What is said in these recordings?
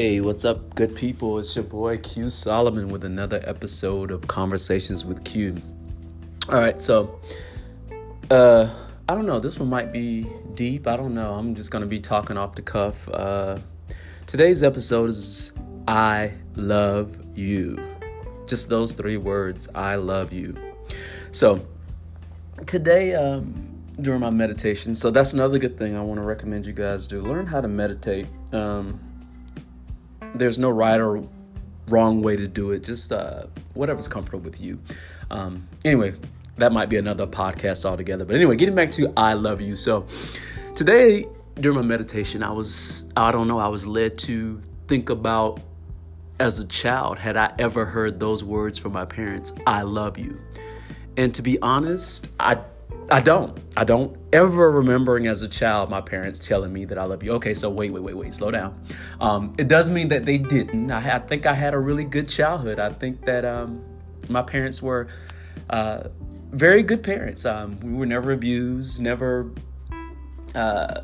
Hey, what's up, good people? It's your boy Q Solomon with another episode of Conversations with Q. All right, so uh I don't know, this one might be deep. I don't know. I'm just to be talking off the cuff. Uh today's episode is I love you. Just those three words, I love you. So, today um during my meditation. So that's another good thing I want to recommend you guys do. Learn how to meditate. Um, there's no right or wrong way to do it. Just uh, whatever's comfortable with you. Um, anyway, that might be another podcast altogether. But anyway, getting back to I love you. So today during my meditation, I was I don't know I was led to think about as a child had I ever heard those words from my parents, I love you. And to be honest, I I don't. I don't ever remembering as a child my parents telling me that I love you. Okay, so wait, wait, wait, wait, slow down. Um, it doesn't mean that they didn't. I, I, think I had a really good childhood. I think that um, my parents were uh, very good parents. Um, we were never abused, never uh,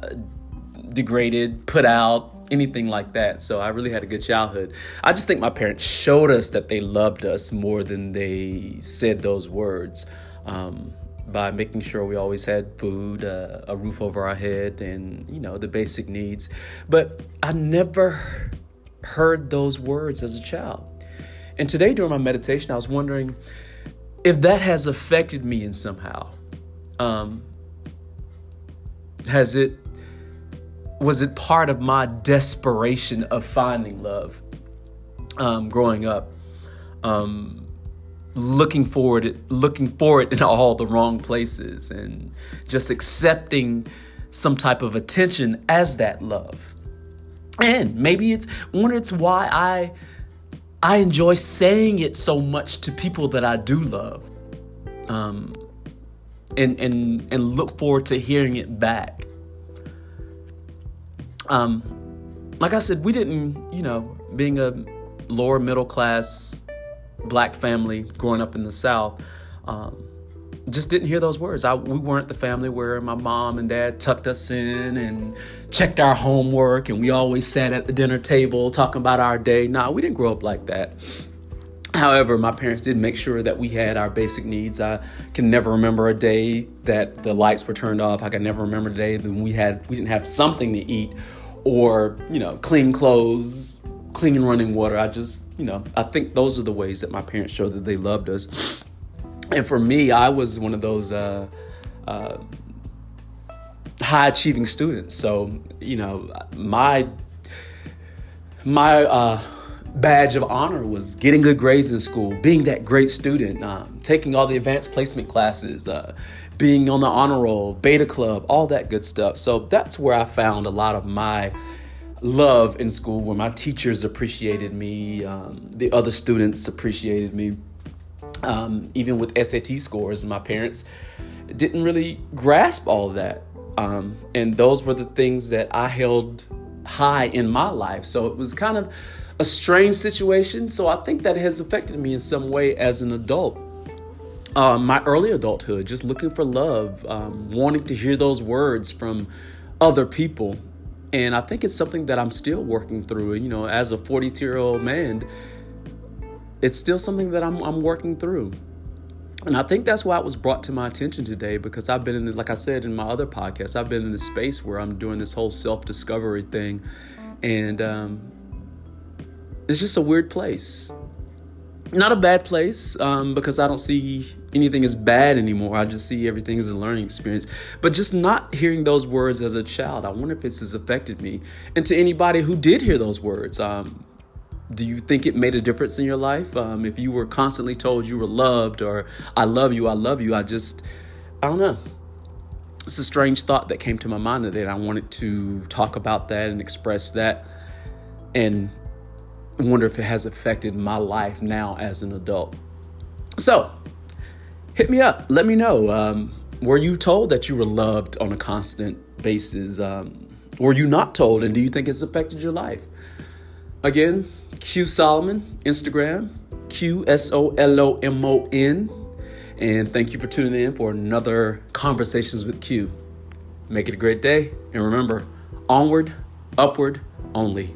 degraded, put out, anything like that. So I really had a good childhood. I just think my parents showed us that they loved us more than they said those words. Um, by making sure we always had food, uh, a roof over our head, and you know the basic needs. But I never heard those words as a child. And today during my meditation, I was wondering if that has affected me in somehow. Um, has it was it part of my desperation of finding love um, growing up? Um, looking forward looking for it in all the wrong places and just accepting some type of attention as that love. And maybe it's wonder it's why i i enjoy saying it so much to people that i do love um and and and look forward to hearing it back. Um like i said we didn't you know being a lower middle class black family growing up in the South, um, just didn't hear those words. I, we weren't the family where my mom and dad tucked us in and checked our homework, and we always sat at the dinner table talking about our day. Nah, we didn't grow up like that. However, my parents did make sure that we had our basic needs. I can never remember a day that the lights were turned off. I can never remember a day that we had we didn't have something to eat or, you know, clean clothes, clean running water. I just, you know, I think those are the ways that my parents showed that they loved us. And for me, I was one of those uh, uh, high achieving students. So, you know, my my uh, badge of honor was getting good grades in school, being that great student, um, taking all the advanced placement classes, uh, being on the honor roll, beta club, all that good stuff. So that's where I found a lot of my love in school where my teachers appreciated me, um, the other students appreciated me. Um, even with SAT scores, my parents didn't really grasp all that. Um, and those were the things that I held high in my life. So it was kind of a strange situation. So I think that has affected me in some way as an adult. Uh, my early adulthood, just looking for love, um, wanting to hear those words from other people and I think it's something that I'm still working through. And, you know, as a 42 year old man, it's still something that I'm, I'm working through. And I think that's why it was brought to my attention today because I've been in, the, like I said in my other podcast, I've been in this space where I'm doing this whole self discovery thing. And um, it's just a weird place not a bad place um, because I don't see anything as bad anymore. I just see everything as a learning experience. But just not hearing those words as a child, I wonder if this has affected me. And to anybody who did hear those words, um, do you think it made a difference in your life? Um, if you were constantly told you were loved or I love you, I love you, I just, I don't know. It's a strange thought that came to my mind today. And I wanted to talk about that and express that. And wonder if it has affected my life now as an adult. So, hit me up. Let me know. Um, were you told that you were loved on a constant basis? Um, were you not told, and do you think it's affected your life? Again, Q Solomon, Instagram, Q S O L O M O N. And thank you for tuning in for another Conversations with Q. Make it a great day, and remember onward, upward only.